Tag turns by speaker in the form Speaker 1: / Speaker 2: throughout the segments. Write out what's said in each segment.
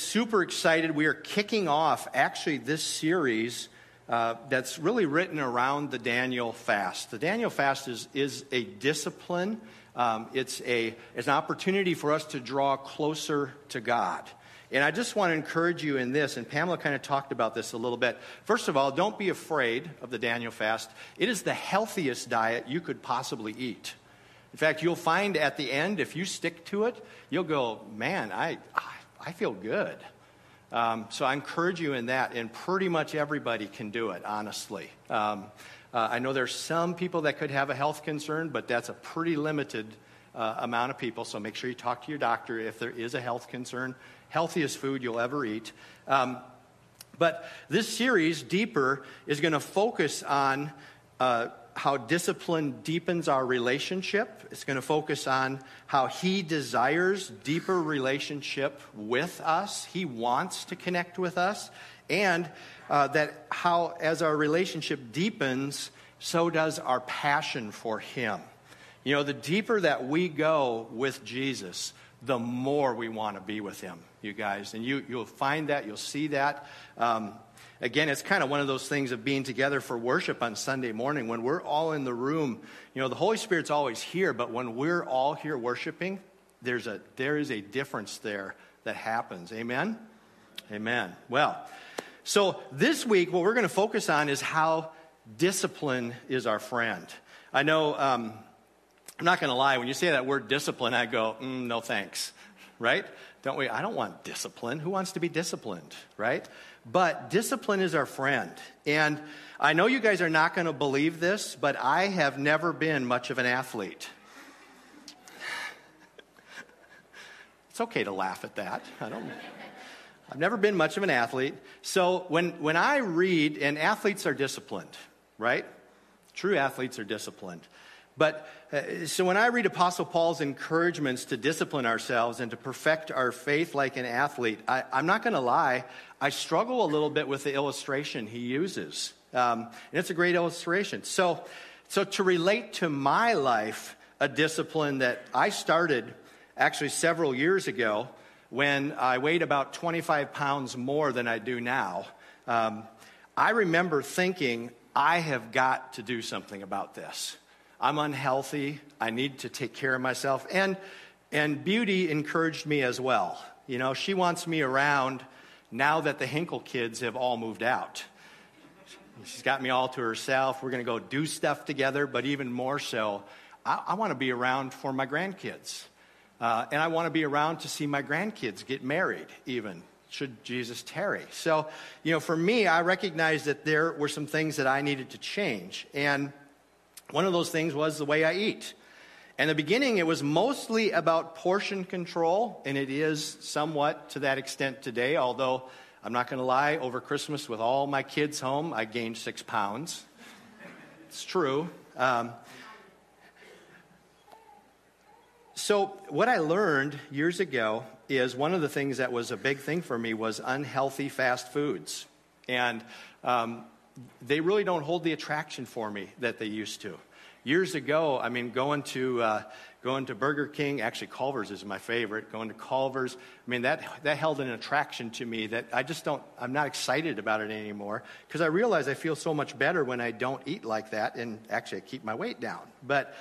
Speaker 1: super excited. We are kicking off actually this series uh, that's really written around the Daniel fast. The Daniel fast is, is a discipline, um, it's, a, it's an opportunity for us to draw closer to God. And I just want to encourage you in this, and Pamela kind of talked about this a little bit. First of all, don't be afraid of the Daniel fast. It is the healthiest diet you could possibly eat. In fact, you'll find at the end, if you stick to it, you'll go, man, I, I feel good. Um, so I encourage you in that, and pretty much everybody can do it, honestly. Um, uh, I know there's some people that could have a health concern, but that's a pretty limited uh, amount of people. So make sure you talk to your doctor if there is a health concern healthiest food you'll ever eat. Um, but this series, Deeper, is going to focus on uh, how discipline deepens our relationship. It's going to focus on how He desires deeper relationship with us. He wants to connect with us. And uh, that how, as our relationship deepens, so does our passion for Him. You know, the deeper that we go with Jesus, the more we want to be with Him you guys. And you, you'll find that, you'll see that. Um, again, it's kind of one of those things of being together for worship on Sunday morning. When we're all in the room, you know, the Holy Spirit's always here, but when we're all here worshiping, there's a, there is a difference there that happens. Amen? Amen. Well, so this week, what we're going to focus on is how discipline is our friend. I know, um, I'm not going to lie, when you say that word discipline, I go, mm, no thanks, right? Don't we? I don't want discipline. Who wants to be disciplined, right? But discipline is our friend. And I know you guys are not going to believe this, but I have never been much of an athlete. It's okay to laugh at that. I don't. I've never been much of an athlete. So when, when I read, and athletes are disciplined, right? True athletes are disciplined. But so when I read Apostle Paul's encouragements to discipline ourselves and to perfect our faith like an athlete, I, am not going to lie, I struggle a little bit with the illustration he uses. Um, and it's a great illustration. So, so to relate to my life, a discipline that I started actually several years ago when I weighed about 25 pounds more than I do now. Um, I remember thinking, I have got to do something about this. I'm unhealthy. I need to take care of myself. And, and Beauty encouraged me as well. You know, she wants me around now that the Hinkle kids have all moved out. She's got me all to herself. We're going to go do stuff together, but even more so, I, I want to be around for my grandkids. Uh, and I want to be around to see my grandkids get married, even should Jesus tarry. So, you know, for me, I recognized that there were some things that I needed to change. And one of those things was the way I eat. In the beginning, it was mostly about portion control, and it is somewhat to that extent today, although I'm not going to lie, over Christmas with all my kids home, I gained six pounds. It's true. Um, so, what I learned years ago is one of the things that was a big thing for me was unhealthy fast foods. And um, they really don't hold the attraction for me that they used to. Years ago, I mean, going to, uh, going to Burger King, actually Culver's is my favorite, going to Culver's, I mean, that, that held an attraction to me that I just don't, I'm not excited about it anymore because I realize I feel so much better when I don't eat like that and actually I keep my weight down. But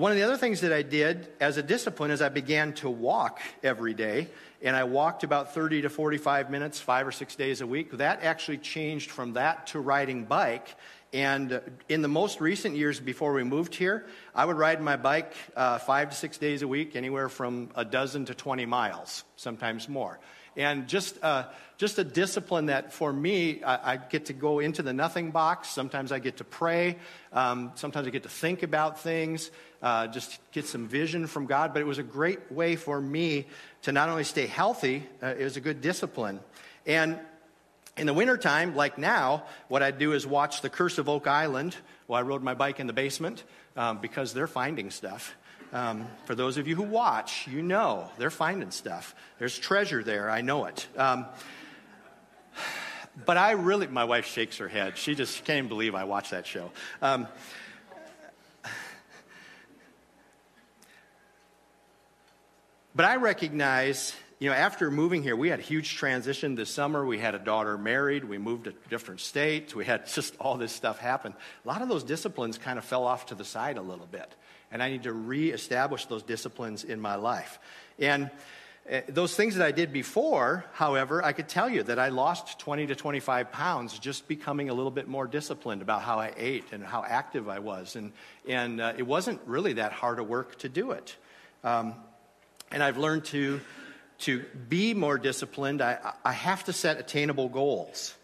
Speaker 1: one of the other things that I did as a discipline is I began to walk every day and I walked about 30 to 45 minutes, five or six days a week. That actually changed from that to riding bike. And in the most recent years before we moved here, I would ride my bike uh, five to six days a week, anywhere from a dozen to 20 miles, sometimes more. And just, uh, just a discipline that for me, I, I, get to go into the nothing box. Sometimes I get to pray. Um, sometimes I get to think about things, uh, just get some vision from God. But it was a great way for me to not only stay healthy, uh, it was a good discipline. And in the wintertime, like now, what I'd do is watch The Curse of Oak Island while I rode my bike in the basement um, because they're finding stuff. Um, for those of you who watch, you know they're finding stuff. There's treasure there, I know it. Um, but I really, my wife shakes her head. She just can't believe I watched that show. Um, but I recognize you know, after moving here, we had a huge transition this summer. We had a daughter married. We moved to different states. We had just all this stuff happen. A lot of those disciplines kind of fell off to the side a little bit. And I need to reestablish those disciplines in my life. And uh, those things that I did before, however, I could tell you that I lost 20 to 25 pounds just becoming a little bit more disciplined about how I ate and how active I was. And, and uh, it wasn't really that hard a work to do it. Um, and I've learned to, to be more disciplined. I, I have to set attainable goals.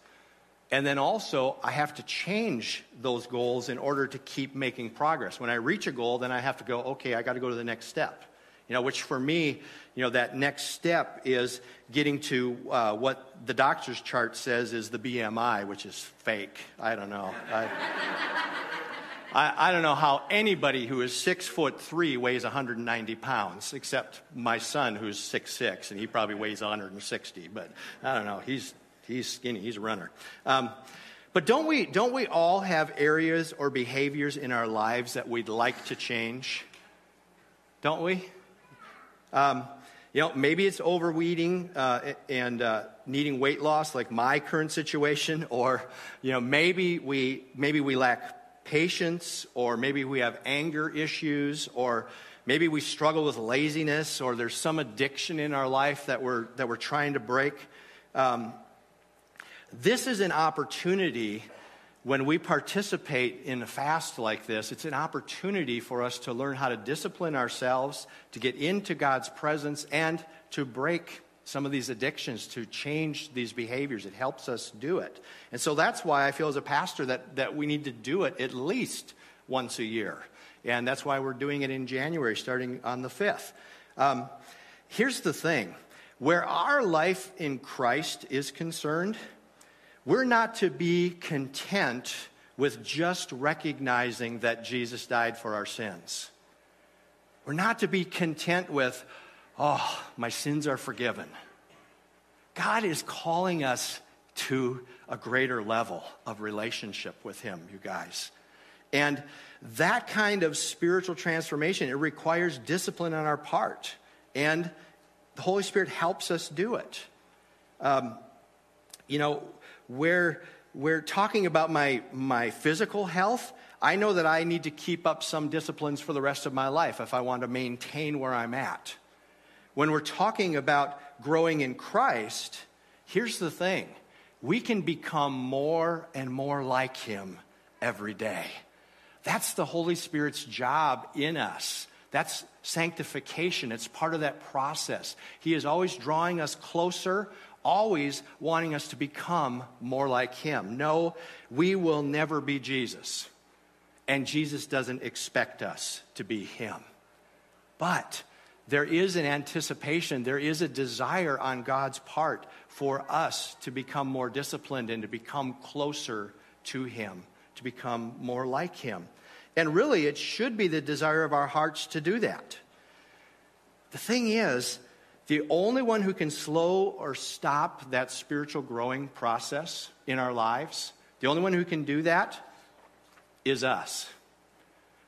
Speaker 1: And then also, I have to change those goals in order to keep making progress. When I reach a goal, then I have to go, okay, I got to go to the next step. You know, which for me, you know, that next step is getting to uh, what the doctor's chart says is the BMI, which is fake. I don't know. I, I, I, don't know how anybody who is six foot three weighs 190 pounds, except my son who's six six, and he probably weighs 160. But I don't know. He's he's skinny. He's a runner. Um, but don't we don't we all have areas or behaviors in our lives that we'd like to change? Don't we? Um, you know, maybe it's overeating uh, and uh, needing weight loss, like my current situation, or you know, maybe we maybe we lack patience, or maybe we have anger issues, or maybe we struggle with laziness, or there's some addiction in our life that we're that we're trying to break. Um, this is an opportunity when we participate in a fast like this, it's an opportunity for us to learn how to discipline ourselves, to get into God's presence, and to break some of these addictions, to change these behaviors. It helps us do it. And so that's why I feel as a pastor that, that we need to do it at least once a year. And that's why we're doing it in January, starting on the 5th. Um, here's the thing where our life in Christ is concerned, we're not to be content with just recognizing that Jesus died for our sins. We're not to be content with, oh, my sins are forgiven. God is calling us to a greater level of relationship with Him, you guys. And that kind of spiritual transformation, it requires discipline on our part. And the Holy Spirit helps us do it. Um, you know, where we're talking about my, my physical health, I know that I need to keep up some disciplines for the rest of my life if I want to maintain where I'm at. When we're talking about growing in Christ, here's the thing we can become more and more like Him every day. That's the Holy Spirit's job in us. That's sanctification. It's part of that process. He is always drawing us closer always wanting us to become more like Him. No, we will never be Jesus. And Jesus doesn't expect us to be Him. But there is an anticipation, there is a desire on God's part for us to become more disciplined and to become closer to Him, to become more like Him. And really, it should be the desire of our hearts to do that. The thing is, the only one who can slow or stop that spiritual growing process in our lives, the only one who can do that is us.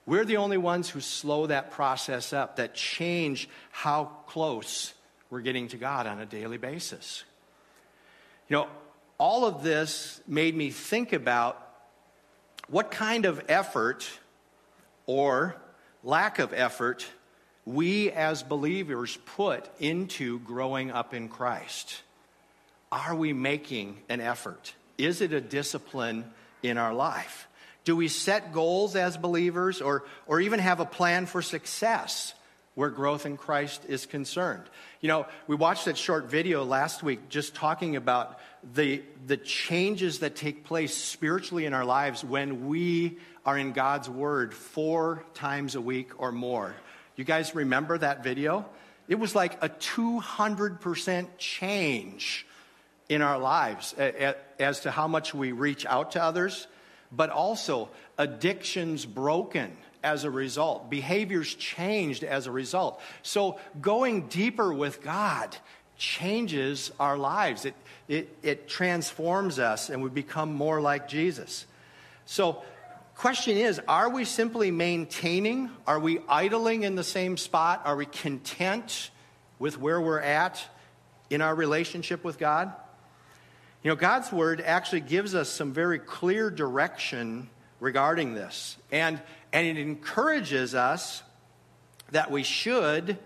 Speaker 1: We're the only ones who slow that process up, that change how close we're getting to God on a daily basis. You know, all of this made me think about what kind of effort or lack of effort we as believers put into growing up in Christ? Are we making an effort? Is it a discipline in our life? Do we set goals as believers or, or even have a plan for success where growth in Christ is concerned? You know, we watched that short video last week just talking about the, the changes that take place spiritually in our lives when we are in God's Word four times a week or more. You guys remember that video? It was like a 200% change in our lives as to how much we reach out to others, but also addictions broken as a result, behaviors changed as a result. So going deeper with God changes our lives, it, it, it transforms us, and we become more like Jesus. So, Question is are we simply maintaining? Are we idling in the same spot? Are we content with where we're at in our relationship with God? You know, God's Word actually gives us some very clear direction regarding this. And, and it encourages us that we should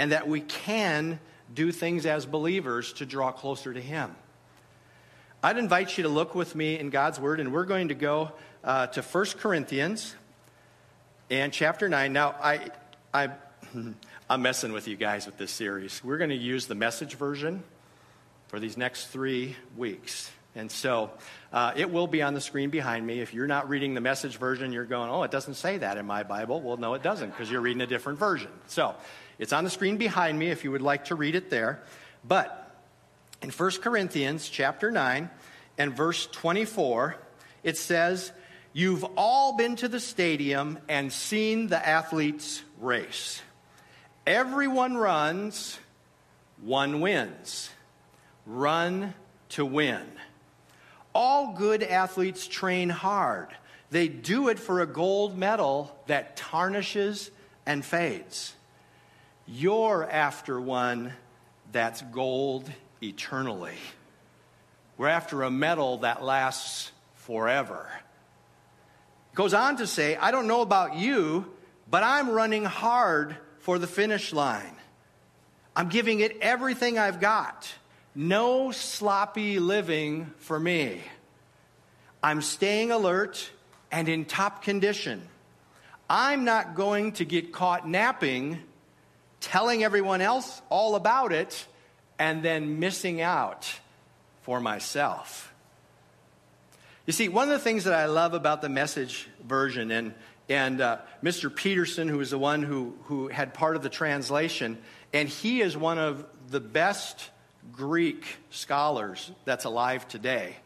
Speaker 1: and that we can do things as believers to draw closer to Him. I'd invite you to look with me in God's Word, and we're going to go uh, to 1 Corinthians and chapter 9. Now, I, I, I'm messing with you guys with this series. We're going to use the message version for these next three weeks. And so uh, it will be on the screen behind me. If you're not reading the message version, you're going, oh, it doesn't say that in my Bible. Well, no, it doesn't because you're reading a different version. So it's on the screen behind me if you would like to read it there. But in 1 Corinthians chapter 9 and verse 24, it says, You've all been to the stadium and seen the athletes race. Everyone runs, one wins run to win. All good athletes train hard. They do it for a gold medal that tarnishes and fades. You're after one that's gold eternally. We're after a medal that lasts forever. Goes on to say, I don't know about you, but I'm running hard for the finish line. I'm giving it everything I've got. No sloppy living for me. I'm staying alert and in top condition. I'm not going to get caught napping, telling everyone else all about it, and then missing out for myself. You see, one of the things that I love about the message version, and, and uh, Mr. Peterson, who is the one who, who had part of the translation, and he is one of the best Greek scholars that's alive today.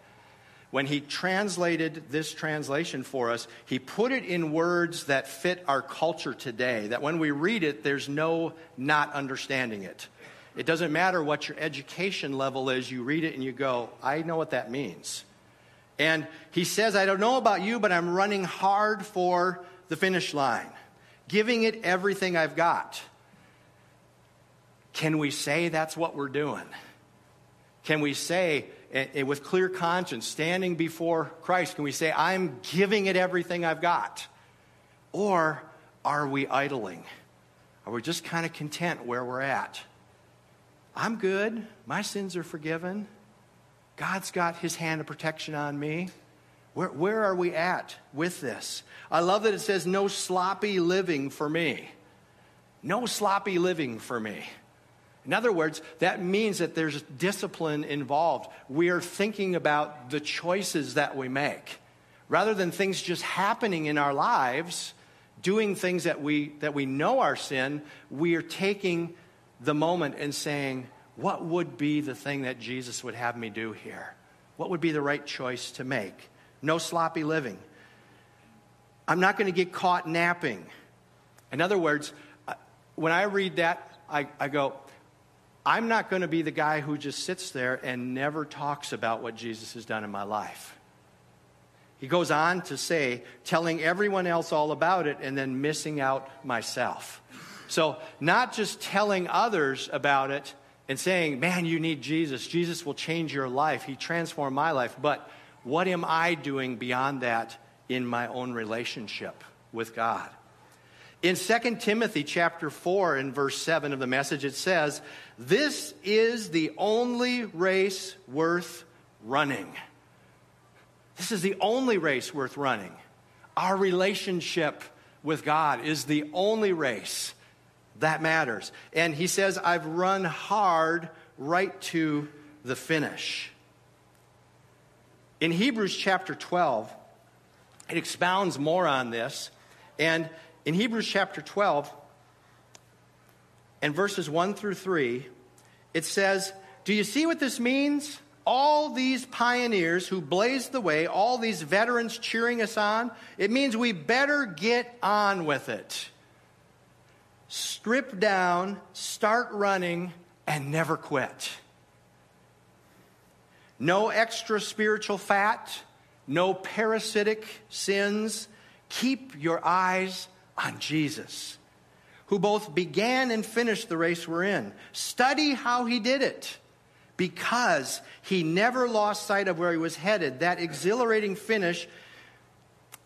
Speaker 1: When he translated this translation for us, he put it in words that fit our culture today, that when we read it, there's no not understanding it. It doesn't matter what your education level is, you read it and you go, I know what that means. And he says, I don't know about you, but I'm running hard for the finish line, giving it everything I've got. Can we say that's what we're doing? Can we say, eh, eh, with clear conscience, standing before Christ, can we say, I'm giving it everything I've got? Or are we idling? Are we just kind of content where we're at? I'm good. My sins are forgiven. God's got his hand of protection on me. Where, where are we at with this? I love that it says, no sloppy living for me. No sloppy living for me. In other words, that means that there's discipline involved. We are thinking about the choices that we make. Rather than things just happening in our lives, doing things that we, that we know are sin, we are taking the moment and saying, what would be the thing that Jesus would have me do here? What would be the right choice to make? No sloppy living. I'm not going to get caught napping. In other words, uh, when I read that, I, I go, I'm not going to be the guy who just sits there and never talks about what Jesus has done in my life. He goes on to say, telling everyone else all about it and then missing out myself. So, not just telling others about it and saying, man, you need Jesus. Jesus will change your life. He transformed my life. But what am I doing beyond that in my own relationship with God? In 2 Timothy chapter 4 and verse 7 of the message, it says, This is the only race worth running. This is the only race worth running. Our relationship with God is the only race that matters. And he says, I've run hard right to the finish. In Hebrews chapter 12, it expounds more on this. And in Hebrews chapter 12 and verses 1 through 3, it says, Do you see what this means? All these pioneers who blazed the way, all these veterans cheering us on, it means we better get on with it. Strip down, start running, and never quit. No extra spiritual fat, no parasitic sins. Keep your eyes on Jesus, who both began and finished the race we're in. Study how he did it. because he never lost sight of where he was headed, that exhilarating finish.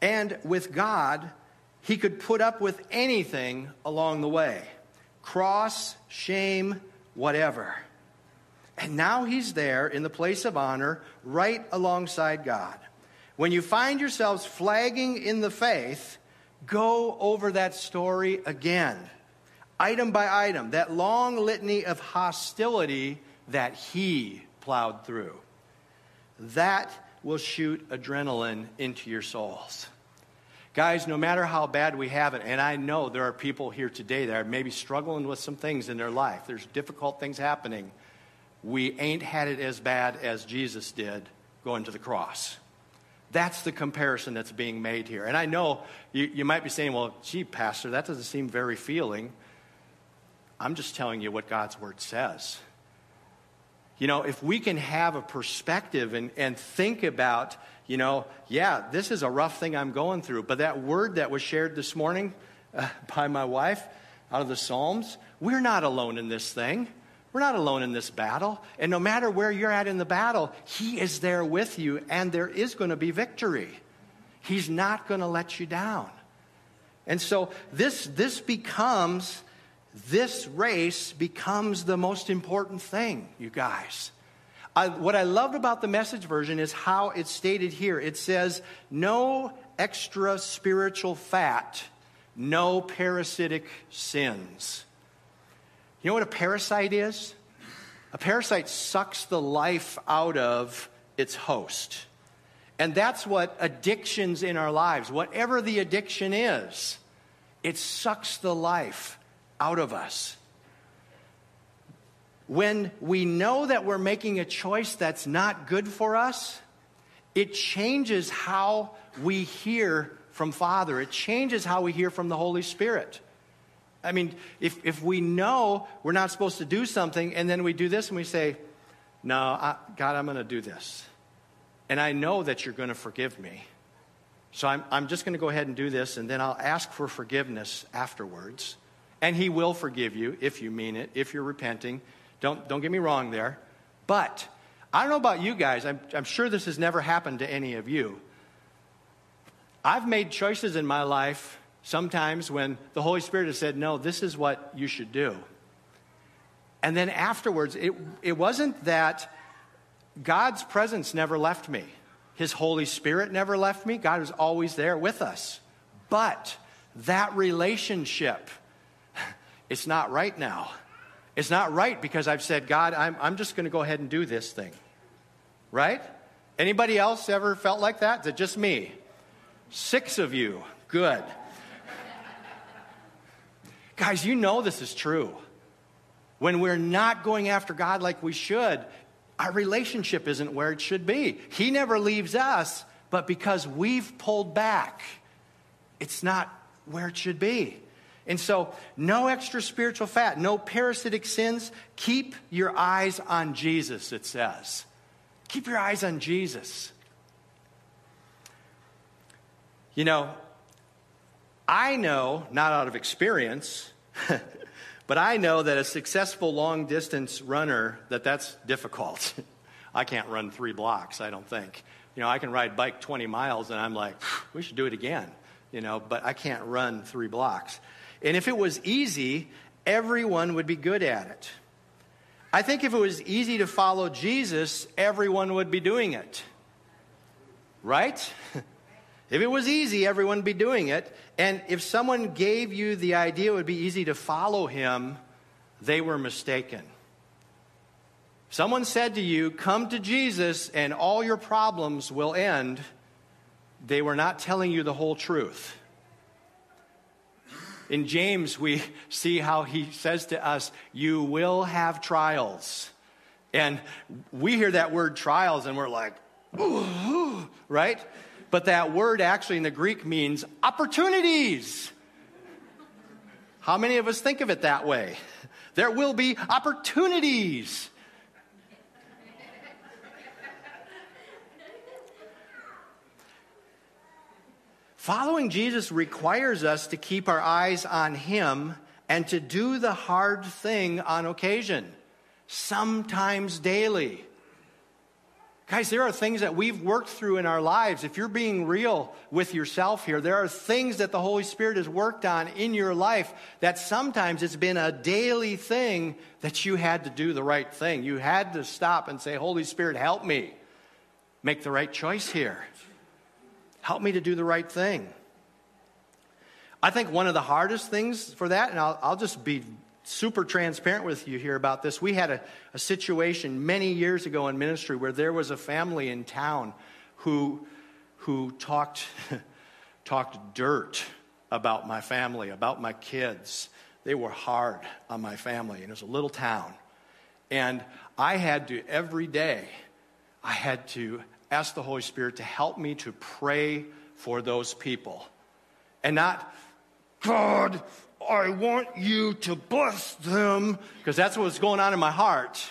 Speaker 1: And with God, he could put up with anything along the way cross, shame, whatever. And now he's there in the place of honor, right alongside God. When you find yourselves flagging in the faith, go over that story again, item by item, that long litany of hostility that he plowed through. That will shoot adrenaline into your souls. Guys, no matter how bad we have it, and I know there are people here today that are maybe struggling with some things in their life, there's difficult things happening. We ain't had it as bad as Jesus did going to the cross. That's the comparison that's being made here. And I know you, you might be saying, well, gee, Pastor, that doesn't seem very feeling. I'm just telling you what God's word says. You know, if we can have a perspective and, and think about, you know, yeah, this is a rough thing I'm going through, but that word that was shared this morning uh, by my wife out of the Psalms, we're not alone in this thing. We're not alone in this battle. And no matter where you're at in the battle, He is there with you, and there is going to be victory. He's not going to let you down. And so this, this becomes this race becomes the most important thing, you guys. I, what I loved about the message version is how it's stated here. It says, no extra spiritual fat, no parasitic sins. You know what a parasite is? A parasite sucks the life out of its host. And that's what addictions in our lives, whatever the addiction is, it sucks the life out of us. When we know that we're making a choice that's not good for us, it changes how we hear from Father. It changes how we hear from the Holy Spirit. I mean, if, if we know we're not supposed to do something and then we do this and we say, No, I, God, I'm going to do this. And I know that you're going to forgive me. So I'm, I'm just going to go ahead and do this and then I'll ask for forgiveness afterwards. And He will forgive you if you mean it, if you're repenting. Don't, don't get me wrong there. But I don't know about you guys. I'm, I'm sure this has never happened to any of you. I've made choices in my life sometimes when the Holy Spirit has said, no, this is what you should do. And then afterwards, it, it wasn't that God's presence never left me, His Holy Spirit never left me. God was always there with us. But that relationship it's not right now. It's not right because I've said, God, I'm, I'm just going to go ahead and do this thing. Right? Anybody else ever felt like that? Is it just me? Six of you. Good. Guys, you know this is true. When we're not going after God like we should, our relationship isn't where it should be. He never leaves us, but because we've pulled back, it's not where it should be. And so, no extra spiritual fat, no parasitic sins. Keep your eyes on Jesus, it says. Keep your eyes on Jesus. You know, I know, not out of experience, but I know that a successful long distance runner, that that's difficult. I can't run three blocks, I don't think. You know, I can ride bike 20 miles and I'm like, we should do it again, you know, but I can't run three blocks. And if it was easy, everyone would be good at it. I think if it was easy to follow Jesus, everyone would be doing it. Right? if it was easy, everyone would be doing it. And if someone gave you the idea it would be easy to follow him, they were mistaken. Someone said to you, Come to Jesus and all your problems will end. They were not telling you the whole truth. In James, we see how he says to us, You will have trials. And we hear that word trials and we're like, Ooh, right? But that word actually in the Greek means opportunities. How many of us think of it that way? There will be opportunities. Following Jesus requires us to keep our eyes on Him and to do the hard thing on occasion. sometimes daily. Guys, there are things that we've worked through in our lives. If you're being real with yourself here, there are things that the Holy Spirit has worked on in your life that sometimes it's been a daily thing that you had to do the right thing. You had to stop and say, Holy Spirit, help me make the right choice here. Help me to do the right thing. I think one of the hardest things for that, and I'll, I'll just be super transparent with you here about this. We had a, a situation many years ago in ministry where there was a family in town who, who talked, talked dirt about my family, about my kids. They were hard on my family, and it was a little town. And I had to, every day, I had to ask the Holy Spirit to help me to pray for those people. And not, God, I want you to bless them, because that's what's going on in my heart.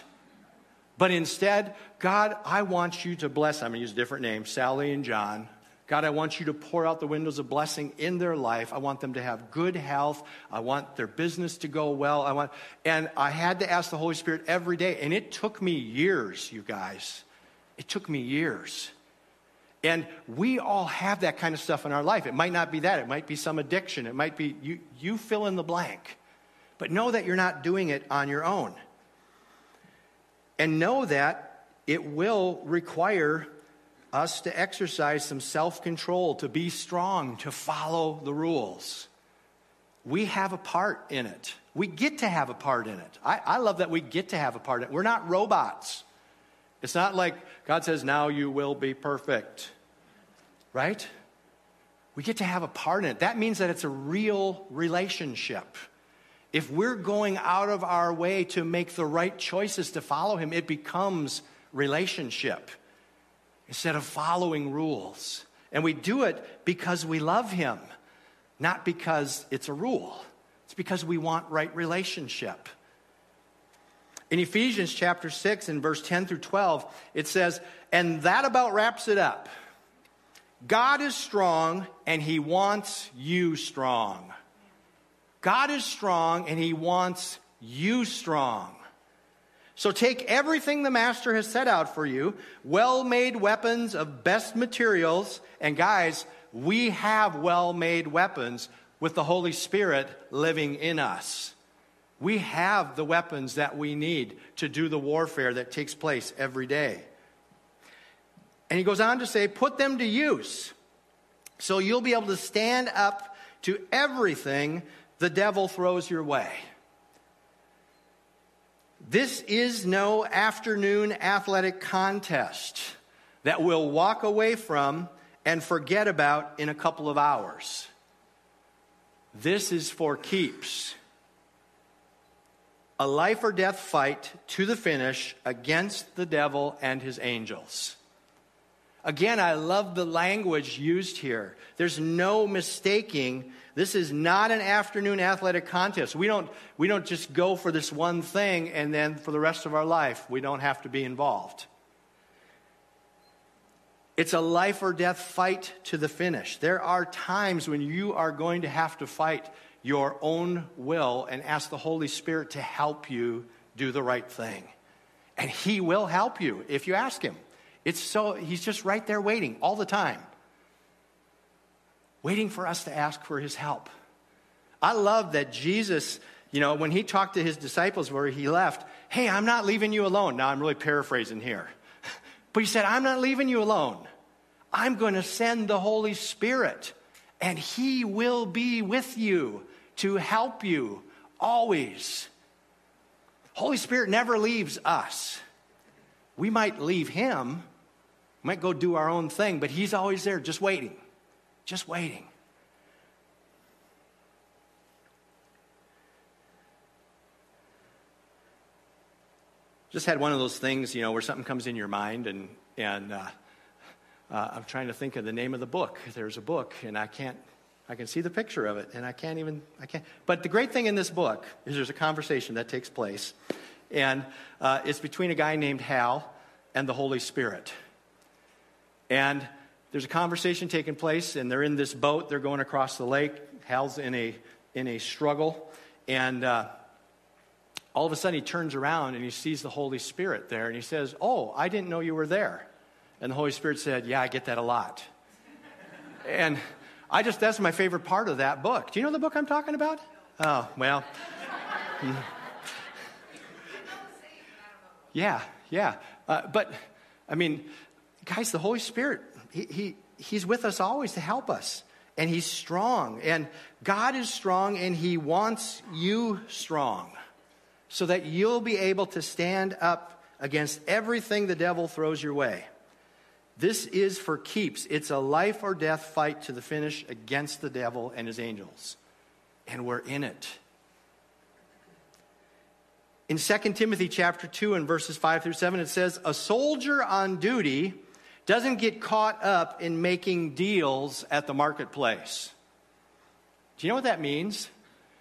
Speaker 1: But instead, God, I want you to bless, I'm going to use a different names, Sally and John. God, I want you to pour out the windows of blessing in their life. I want them to have good health. I want their business to go well. I want, and I had to ask the Holy Spirit every day, and it took me years, you guys. It took me years. And we all have that kind of stuff in our life. It might not be that, it might be some addiction, it might be you, you fill in the blank. But know that you're not doing it on your own. And know that it will require us to exercise some self control, to be strong, to follow the rules. We have a part in it. We get to have a part in it. I, I love that we get to have a part in it. We're not robots. It's not like God says, now you will be perfect, right? We get to have a part in it. That means that it's a real relationship. If we're going out of our way to make the right choices to follow Him, it becomes relationship instead of following rules. And we do it because we love Him, not because it's a rule. It's because we want right relationship. In Ephesians chapter 6 and verse 10 through 12, it says, and that about wraps it up. God is strong and he wants you strong. God is strong and he wants you strong. So take everything the master has set out for you, well made weapons of best materials. And guys, we have well made weapons with the Holy Spirit living in us. We have the weapons that we need to do the warfare that takes place every day. And he goes on to say, put them to use. So you'll be able to stand up to everything the devil throws your way. This is no afternoon athletic contest that we'll walk away from and forget about in a couple of hours. This is for keeps a life or death fight to the finish against the devil and his angels. Again, I love the language used here. There's no mistaking. This is not an afternoon athletic contest. We don't, we don't just go for this one thing and then for the rest of our life, we don't have to be involved. It's a life or death fight to the finish. There are times when you are going to have to fight your own will and ask the Holy Spirit to help you do the right thing. And He will help you if you ask Him. It's so, He's just right there waiting all the time, waiting for us to ask for His help. I love that Jesus, you know, when He talked to His disciples where He left, hey, I'm not leaving you alone. Now I'm really paraphrasing here. But He said, I'm not leaving you alone. I'm going to send the Holy Spirit, and He will be with you to help you always. Holy Spirit never leaves us. We might leave Him, might go do our own thing, but He's always there, just waiting, just waiting. Just had one of those things, you know, where something comes in your mind, and and uh, uh, I'm trying to think of the name of the book. There's a book, and I can't I can see the picture of it, and I can't even, I can't. But the great thing in this book is there's a conversation that takes place, and uh, it's between a guy named Hal and the Holy Spirit. And there's a conversation taking place, and they're in this boat. They're going across the lake. Hal's in a in a struggle, and uh, all of a sudden he turns around and he sees the Holy Spirit there and he says, Oh, I didn't know you were there. And the Holy Spirit said, Yeah, I get that a lot. and I just, that's my favorite part of that book. Do you know the book I'm talking about? Oh, well. yeah, yeah. Uh, but, I mean, guys, the Holy Spirit, he, he, He's with us always to help us. And He's strong. And God is strong, and He wants you strong so that you'll be able to stand up against everything the devil throws your way. This is for keeps. It's a life or death fight to the finish against the devil and his angels. And we're in it. In 2 Timothy chapter 2 and verses 5 through 7 it says a soldier on duty doesn't get caught up in making deals at the marketplace. Do you know what that means?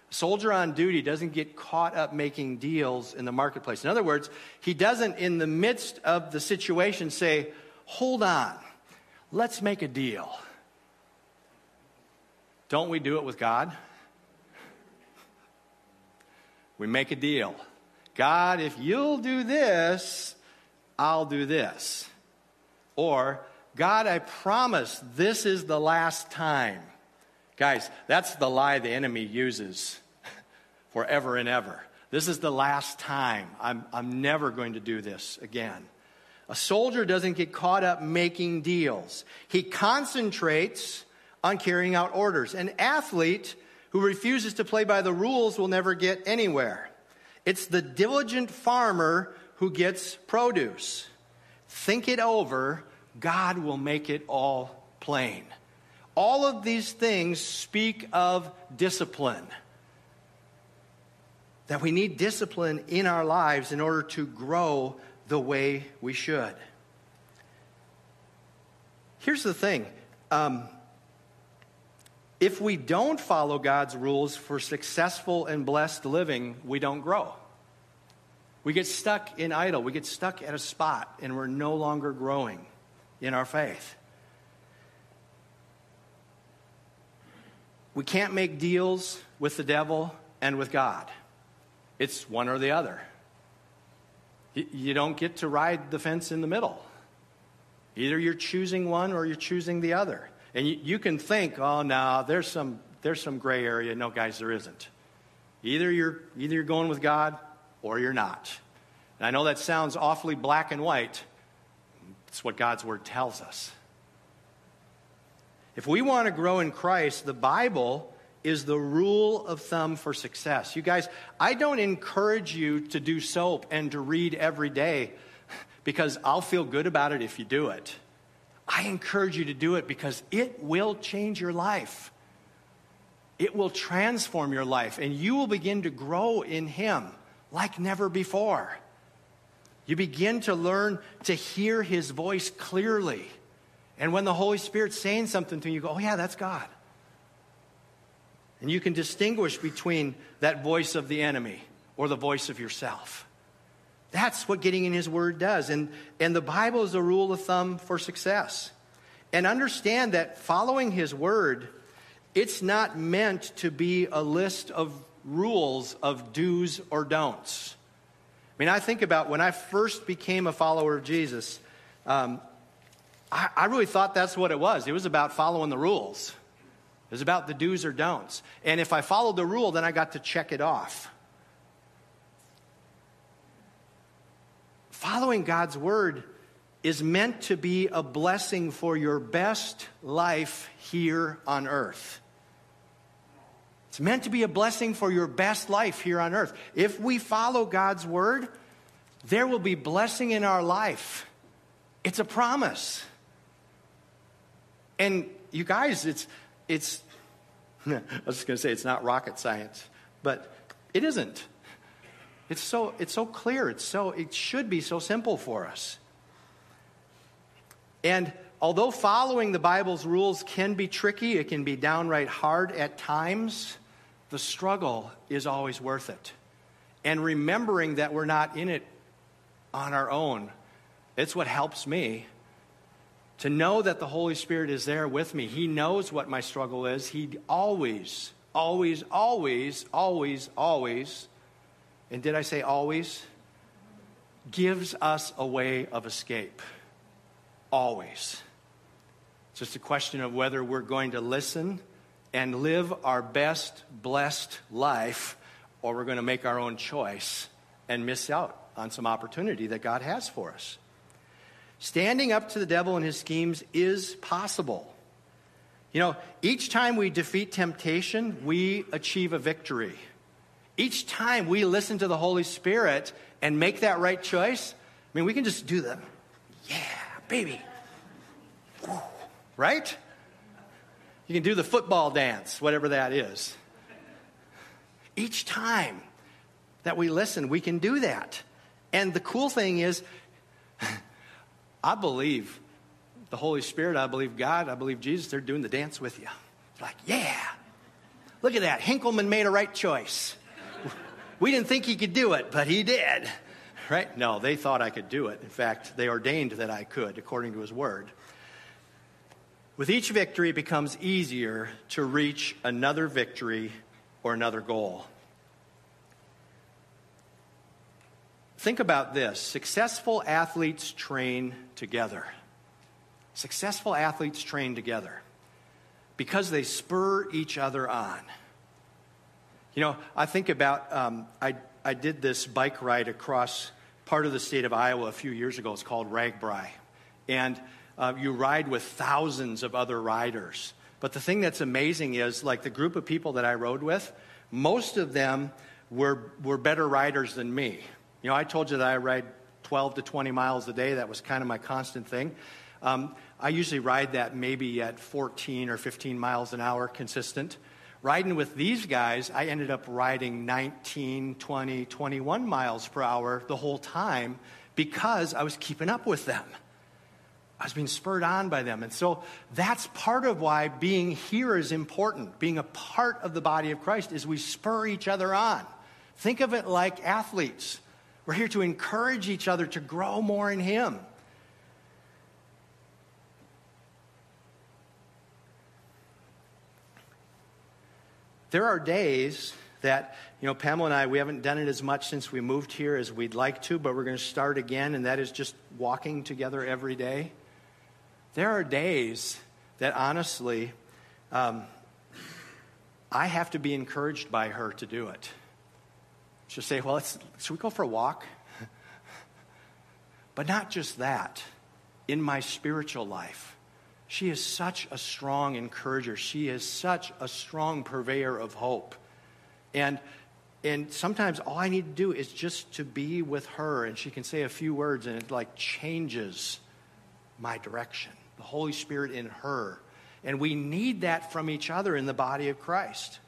Speaker 1: A soldier on duty doesn't get caught up making deals in the marketplace. In other words, he doesn't in the midst of the situation say, hold on, let's make a deal. Don't we do it with God? We make a deal. God, if you'll do this, I'll do this. Or, God, I promise this is the last time. Guys, that's the lie the enemy uses forever and ever. This is the last time. I'm, I'm never going to do this again. A soldier doesn't get caught up making deals, he concentrates on carrying out orders. An athlete who refuses to play by the rules will never get anywhere. It's the diligent farmer who gets produce. Think it over, God will make it all plain. All of these things speak of discipline. That we need discipline in our lives in order to grow the way we should. Here's the thing um, if we don't follow God's rules for successful and blessed living, we don't grow. We get stuck in idle, we get stuck at a spot, and we're no longer growing in our faith. We can't make deals with the devil and with God. It's one or the other. You don't get to ride the fence in the middle. Either you're choosing one or you're choosing the other. And you, you can think, oh, no, there's some, there's some gray area. No, guys, there isn't. Either you're, either you're going with God or you're not. And I know that sounds awfully black and white. It's what God's Word tells us. If we want to grow in Christ, the Bible is the rule of thumb for success. You guys, I don't encourage you to do soap and to read every day because I'll feel good about it if you do it. I encourage you to do it because it will change your life. It will transform your life, and you will begin to grow in Him like never before. You begin to learn to hear His voice clearly. And when the Holy Spirit's saying something to you, you go, Oh, yeah, that's God. And you can distinguish between that voice of the enemy or the voice of yourself. That's what getting in His Word does. And, and the Bible is a rule of thumb for success. And understand that following His Word, it's not meant to be a list of rules of do's or don'ts. I mean, I think about when I first became a follower of Jesus, um, I, I really thought that's what it was. It was about following the rules. It was about the do's or don'ts. And if I followed the rule, then I got to check it off. Following God's word is meant to be a blessing for your best life here on earth. It's meant to be a blessing for your best life here on earth. If we follow God's word, there will be blessing in our life. It's a promise. And you guys, it's it's, I was just going to say it's not rocket science, but it isn't. It's so, it's so clear. It's so, it should be so simple for us. And although following the Bible's rules can be tricky, it can be downright hard at times, the struggle is always worth it. And remembering that we're not in it on our own, it's what helps me to know that the Holy Spirit is there with me. He knows what my struggle is. He always, always, always, always, always and did I say always? Gives us a way of escape. Always. It's just a question of whether we're going to listen and live our best blessed life or we're going to make our own choice and miss out on some opportunity that God has for us. Standing up to the devil and his schemes is possible. You know, each time we defeat temptation, we achieve a victory. Each time we listen to the Holy Spirit and make that right choice, I mean, we can just do the, yeah, baby. Right? You can do the football dance, whatever that is. Each time that we listen, we can do that. And the cool thing is, I believe the Holy Spirit, I believe God, I believe Jesus, they're doing the dance with you. It's like, yeah, look at that. Hinkleman made a right choice. We didn't think he could do it, but he did. Right? No, they thought I could do it. In fact, they ordained that I could, according to his word. With each victory, it becomes easier to reach another victory or another goal. Think about this successful athletes train together. Successful athletes train together because they spur each other on. You know, I think about, um, I, I did this bike ride across part of the state of Iowa a few years ago. It's called RAGBRAI. And uh, you ride with thousands of other riders. But the thing that's amazing is, like, the group of people that I rode with, most of them were, were better riders than me. You know, I told you that I ride 12 to 20 miles a day. That was kind of my constant thing. Um, I usually ride that maybe at 14 or 15 miles an hour consistent. Riding with these guys, I ended up riding 19, 20, 21 miles per hour the whole time because I was keeping up with them. I was being spurred on by them. And so that's part of why being here is important. Being a part of the body of Christ is we spur each other on. Think of it like athletes. We're here to encourage each other to grow more in Him. There are days that, you know, Pamela and I, we haven't done it as much since we moved here as we'd like to, but we're going to start again, and that is just walking together every day. There are days that honestly, um, I have to be encouraged by her to do it. She'll say, Well, should we go for a walk? but not just that, in my spiritual life. She is such a strong encourager. She is such a strong purveyor of hope. And, and sometimes all I need to do is just to be with her, and she can say a few words, and it like changes my direction. The Holy Spirit in her. And we need that from each other in the body of Christ.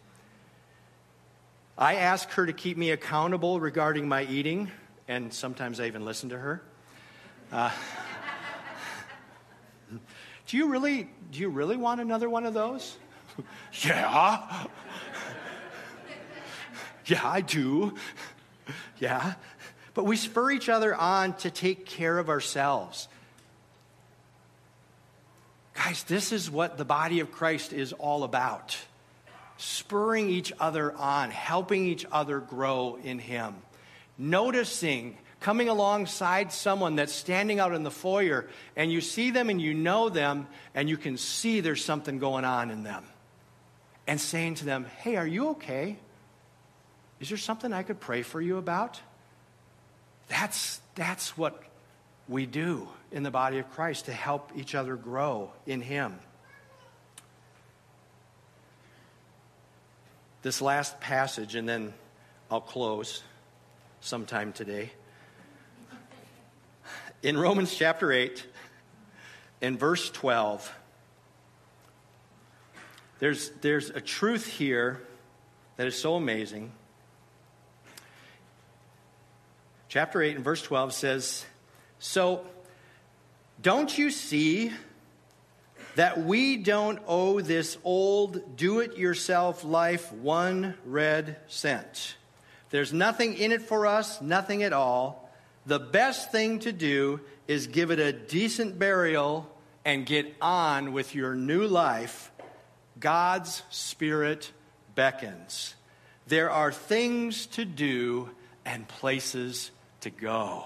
Speaker 1: I ask her to keep me accountable regarding my eating, and sometimes I even listen to her. Uh, do you really do you really want another one of those? yeah. yeah, I do. Yeah. But we spur each other on to take care of ourselves. Guys, this is what the body of Christ is all about spurring each other on, helping each other grow in Him. Noticing coming alongside someone that's standing out in the foyer and you see them and you know them and you can see there's something going on in them. And saying to them, Hey, are you okay? Is there something I could pray for you about? That's, that's what we do in the body of Christ to help each other grow in Him. This last passage, and then I'll close sometime today in Romans chapter 8, in verse 12, there's, there's a truth here that is so amazing. Chapter 8 and verse 12 says, So, don't you see that we don't owe this old do it yourself life one red cent? There's nothing in it for us, nothing at all the best thing to do is give it a decent burial and get on with your new life. God's Spirit beckons. There are things to do and places to go.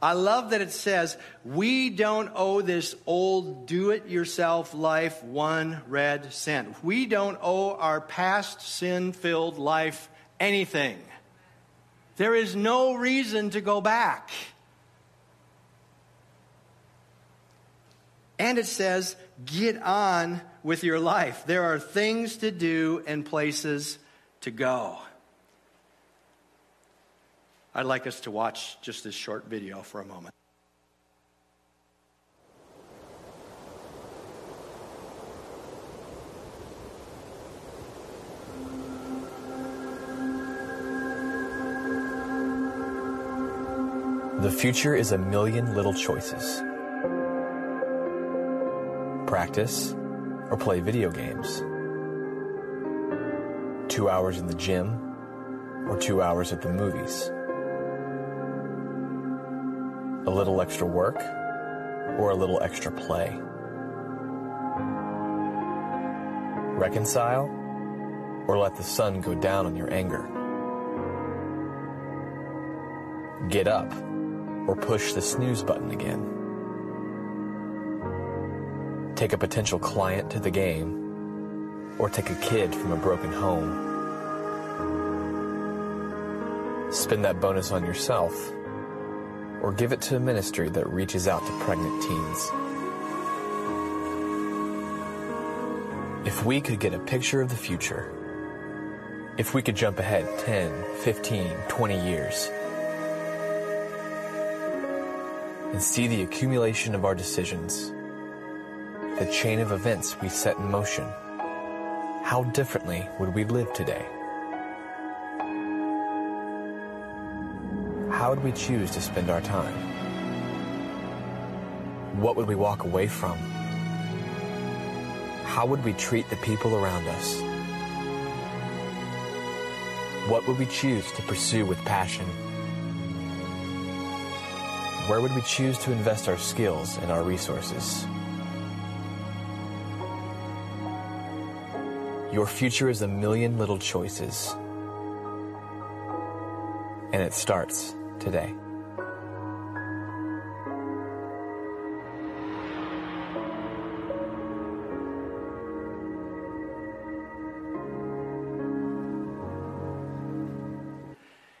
Speaker 1: I love that it says, we don't owe this old do it yourself life one red cent. We don't owe our past sin filled life anything. There is no reason to go back. And it says, get on with your life. There are things to do and places to go. I'd like us to watch just this short video for a moment.
Speaker 2: The future is a million little choices. Practice or play video games. Two hours in the gym or two hours at the movies. A little extra work or a little extra play. Reconcile or let the sun go down on your anger. Get up or push the snooze button again. Take a potential client to the game, or take a kid from a broken home. Spend that bonus on yourself, or give it to a ministry that reaches out to pregnant teens. If we could get a picture of the future, if we could jump ahead 10, 15, 20 years, and see the accumulation of our decisions, the chain of events we set in motion, how differently would we live today? How would we choose to spend our time? What would we walk away from? How would we treat the people around us? What would we choose to pursue with passion? Where would we choose to invest our skills and our resources? Your future is a million little choices. And it starts today.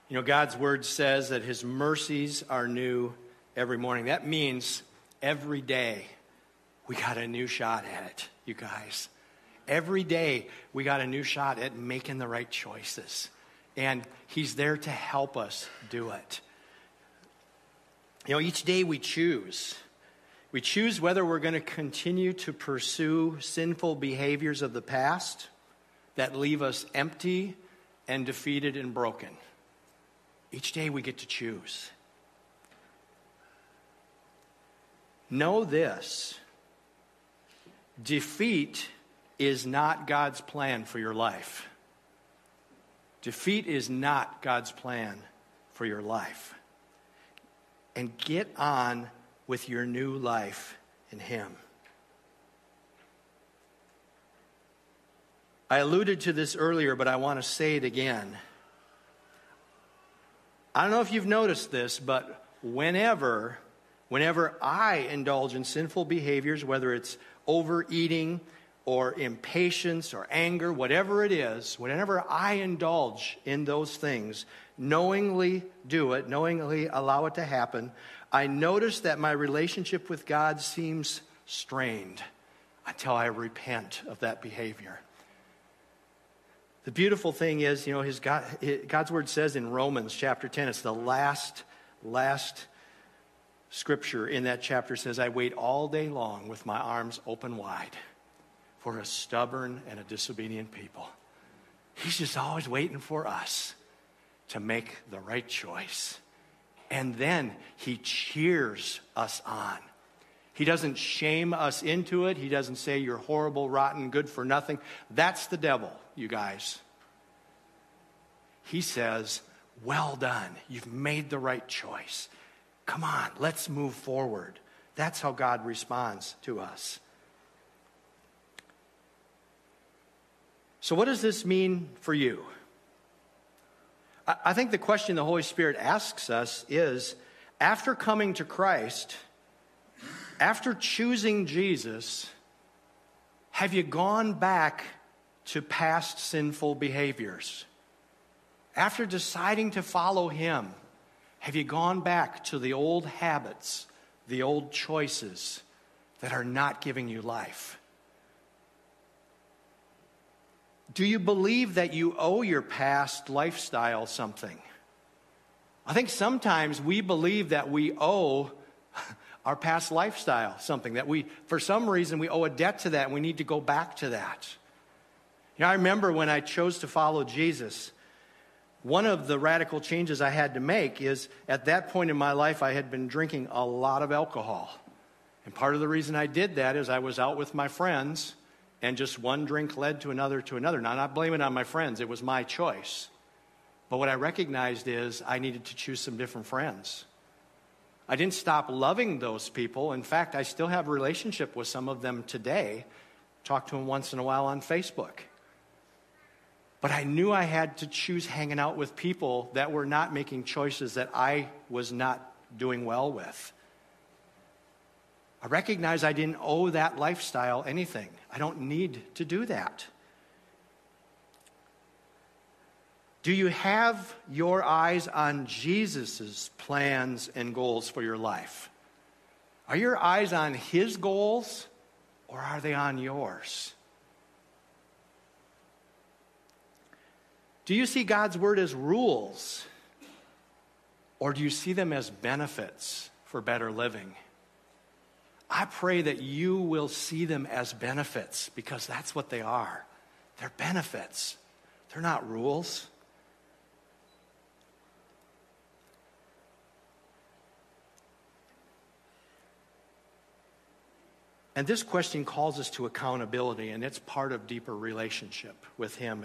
Speaker 1: You know, God's word says that his mercies are new every morning. That means every day we got a new shot at it, you guys. Every day we got a new shot at making the right choices. And he's there to help us do it. You know, each day we choose. We choose whether we're going to continue to pursue sinful behaviors of the past that leave us empty and defeated and broken. Each day we get to choose. Know this defeat is not God's plan for your life. Defeat is not God's plan for your life. And get on with your new life in Him. I alluded to this earlier, but I want to say it again. I don't know if you've noticed this, but whenever whenever I indulge in sinful behaviors, whether it's overeating or impatience or anger, whatever it is, whenever I indulge in those things, knowingly do it, knowingly allow it to happen, I notice that my relationship with God seems strained until I repent of that behavior. The beautiful thing is, you know, his God, God's word says in Romans chapter 10, it's the last, last scripture in that chapter says, I wait all day long with my arms open wide for a stubborn and a disobedient people. He's just always waiting for us to make the right choice. And then he cheers us on. He doesn't shame us into it. He doesn't say you're horrible, rotten, good for nothing. That's the devil, you guys. He says, Well done. You've made the right choice. Come on, let's move forward. That's how God responds to us. So, what does this mean for you? I think the question the Holy Spirit asks us is after coming to Christ, after choosing Jesus, have you gone back to past sinful behaviors? After deciding to follow Him, have you gone back to the old habits, the old choices that are not giving you life? Do you believe that you owe your past lifestyle something? I think sometimes we believe that we owe our past lifestyle something, that we, for some reason, we owe a debt to that and we need to go back to that. You know, I remember when I chose to follow Jesus, one of the radical changes I had to make is at that point in my life, I had been drinking a lot of alcohol. And part of the reason I did that is I was out with my friends, and just one drink led to another to another. Now, I'm not blaming it on my friends, it was my choice. But what I recognized is I needed to choose some different friends. I didn't stop loving those people. In fact, I still have a relationship with some of them today. Talk to them once in a while on Facebook. But I knew I had to choose hanging out with people that were not making choices that I was not doing well with. I recognize I didn't owe that lifestyle anything. I don't need to do that. Do you have your eyes on Jesus' plans and goals for your life? Are your eyes on his goals or are they on yours? Do you see God's word as rules or do you see them as benefits for better living? I pray that you will see them as benefits because that's what they are. They're benefits, they're not rules. And this question calls us to accountability, and it's part of deeper relationship with Him.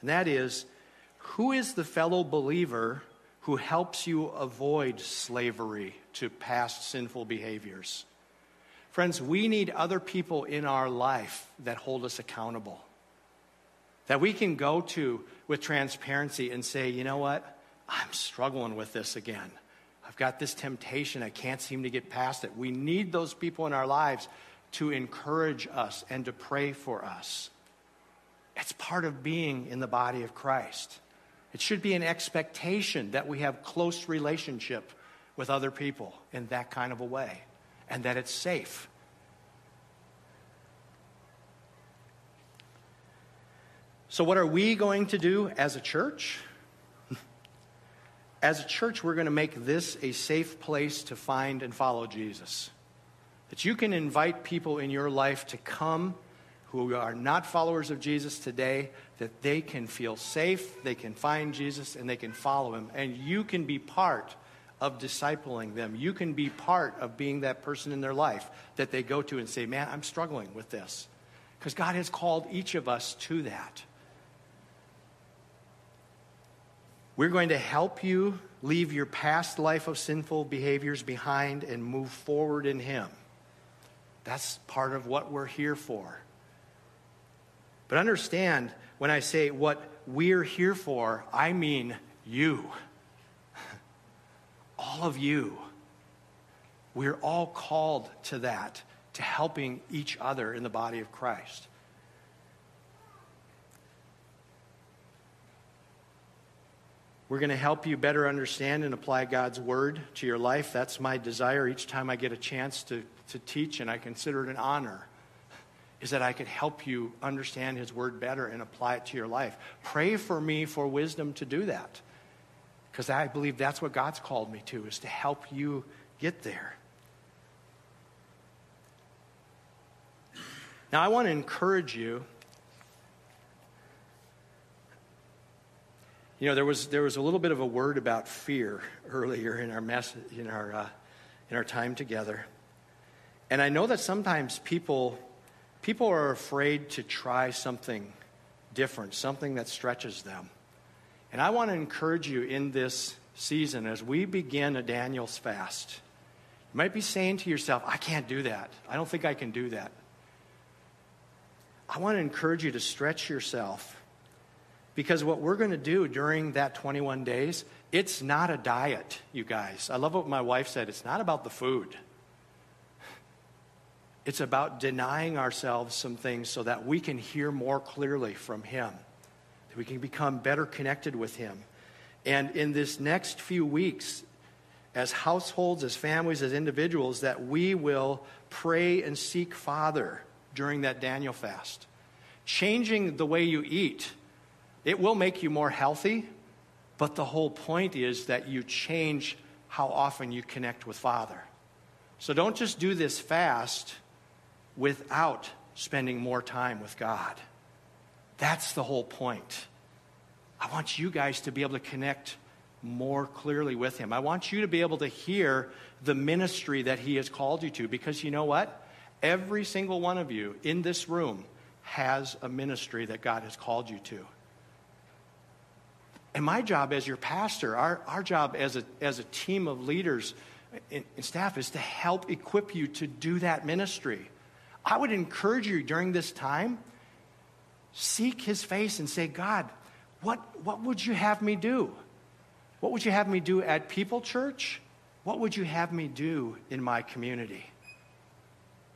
Speaker 1: And that is who is the fellow believer who helps you avoid slavery to past sinful behaviors? Friends, we need other people in our life that hold us accountable. That we can go to with transparency and say, you know what? I'm struggling with this again. I've got this temptation. I can't seem to get past it. We need those people in our lives to encourage us and to pray for us. It's part of being in the body of Christ. It should be an expectation that we have close relationship with other people in that kind of a way and that it's safe. So, what are we going to do as a church? As a church, we're going to make this a safe place to find and follow Jesus. That you can invite people in your life to come who are not followers of Jesus today, that they can feel safe, they can find Jesus, and they can follow him. And you can be part of discipling them. You can be part of being that person in their life that they go to and say, Man, I'm struggling with this. Because God has called each of us to that. We're going to help you leave your past life of sinful behaviors behind and move forward in Him. That's part of what we're here for. But understand when I say what we're here for, I mean you all of you. We're all called to that, to helping each other in the body of Christ. We're going to help you better understand and apply God's word to your life. That's my desire each time I get a chance to, to teach, and I consider it an honor, is that I could help you understand His word better and apply it to your life. Pray for me for wisdom to do that because I believe that's what God's called me to, is to help you get there. Now, I want to encourage you. You know, there was, there was a little bit of a word about fear earlier in our, mess, in, our, uh, in our time together. And I know that sometimes people, people are afraid to try something different, something that stretches them. And I want to encourage you in this season as we begin a Daniel's fast. You might be saying to yourself, I can't do that. I don't think I can do that. I want to encourage you to stretch yourself Because what we're going to do during that 21 days, it's not a diet, you guys. I love what my wife said. It's not about the food. It's about denying ourselves some things so that we can hear more clearly from Him, that we can become better connected with Him. And in this next few weeks, as households, as families, as individuals, that we will pray and seek Father during that Daniel fast. Changing the way you eat, it will make you more healthy, but the whole point is that you change how often you connect with Father. So don't just do this fast without spending more time with God. That's the whole point. I want you guys to be able to connect more clearly with Him. I want you to be able to hear the ministry that He has called you to because you know what? Every single one of you in this room has a ministry that God has called you to. And my job as your pastor, our, our job as a, as a team of leaders and, and staff is to help equip you to do that ministry. I would encourage you during this time, seek his face and say, God, what, what would you have me do? What would you have me do at People Church? What would you have me do in my community?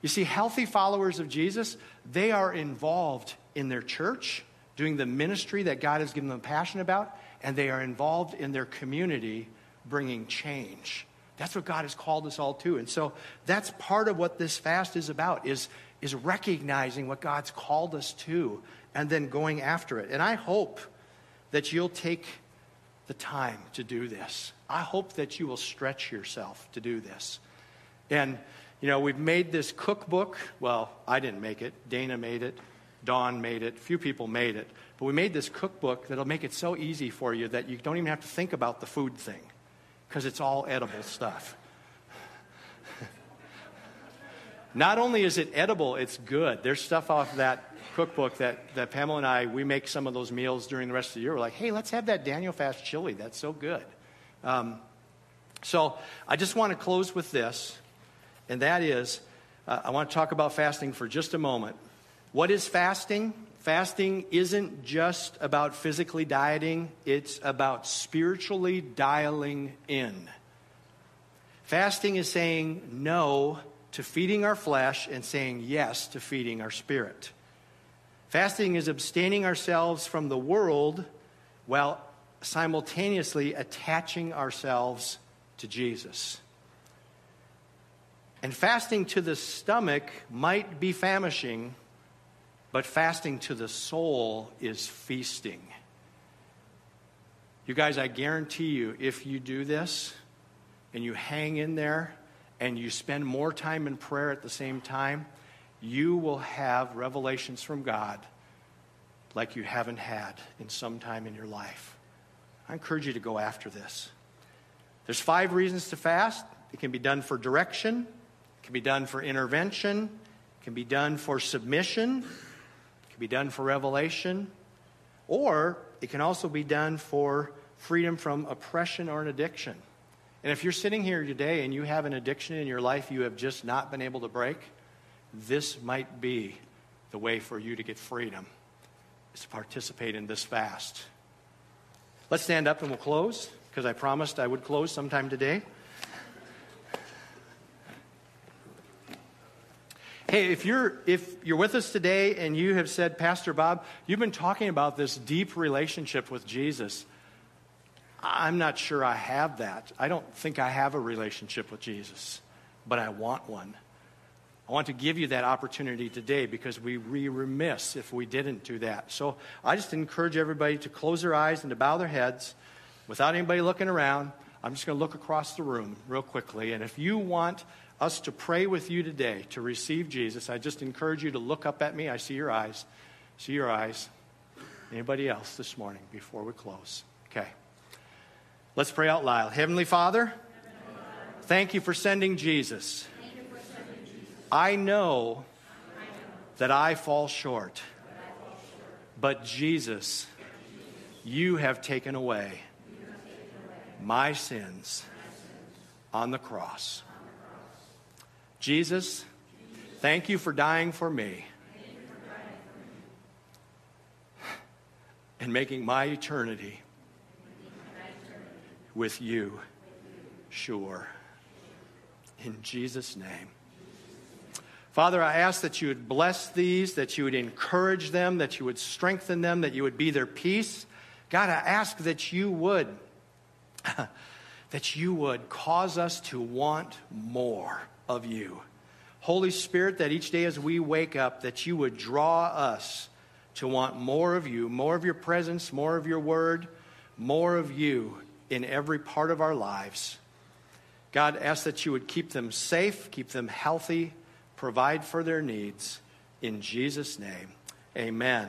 Speaker 1: You see, healthy followers of Jesus, they are involved in their church, doing the ministry that God has given them passion about, and they are involved in their community, bringing change. That's what God has called us all to. And so that's part of what this fast is about, is, is recognizing what God's called us to and then going after it. And I hope that you'll take the time to do this. I hope that you will stretch yourself to do this. And, you know, we've made this cookbook. Well, I didn't make it, Dana made it, Dawn made it, few people made it. But we made this cookbook that'll make it so easy for you that you don't even have to think about the food thing because it's all edible stuff. Not only is it edible, it's good. There's stuff off that cookbook that, that Pamela and I, we make some of those meals during the rest of the year. We're like, hey, let's have that Daniel Fast chili. That's so good. Um, so I just want to close with this, and that is uh, I want to talk about fasting for just a moment. What is fasting? Fasting isn't just about physically dieting, it's about spiritually dialing in. Fasting is saying no to feeding our flesh and saying yes to feeding our spirit. Fasting is abstaining ourselves from the world while simultaneously attaching ourselves to Jesus. And fasting to the stomach might be famishing, but fasting to the soul is feasting. You guys, I guarantee you, if you do this and you hang in there and you spend more time in prayer at the same time, you will have revelations from God like you haven't had in some time in your life. I encourage you to go after this. There's five reasons to fast. It can be done for direction, it can be done for intervention, it can be done for submission, it can be done for revelation, or it can also be done for freedom from oppression or an addiction. And if you're sitting here today and you have an addiction in your life you have just not been able to break, this might be the way for you to get freedom, is to participate in this fast. Let's stand up and we'll close, because I promised I would close sometime today. Hey, if you're, if you're with us today and you have said, Pastor Bob, you've been talking about this deep relationship with Jesus. I'm not sure I have that. I don't think I have a relationship with Jesus, but I want one. I want to give you that opportunity today because we be remiss if we didn't do that. So I just encourage everybody to close their eyes and to bow their heads without anybody looking around. I'm just going to look across the room real quickly. And if you want us to pray with you today to receive Jesus, I just encourage you to look up at me. I see your eyes. See your eyes. Anybody else this morning before we close? Okay. Let's pray out loud. Heavenly Father, thank you for sending Jesus. I know that I fall short, but Jesus, you have taken away my sins on the cross. Jesus, thank you for dying for me. and making my eternity with you sure. In Jesus' name. Father, I ask that you would bless these, that you would encourage them, that you would strengthen them, that you would be their peace. God, I ask that you would, that you would cause us to want more of you. Holy Spirit, that each day as we wake up, that you would draw us to want more of you, more of your presence, more of your word, more of you in every part of our lives. God, ask that you would keep them safe, keep them healthy, provide for their needs. In Jesus' name, amen.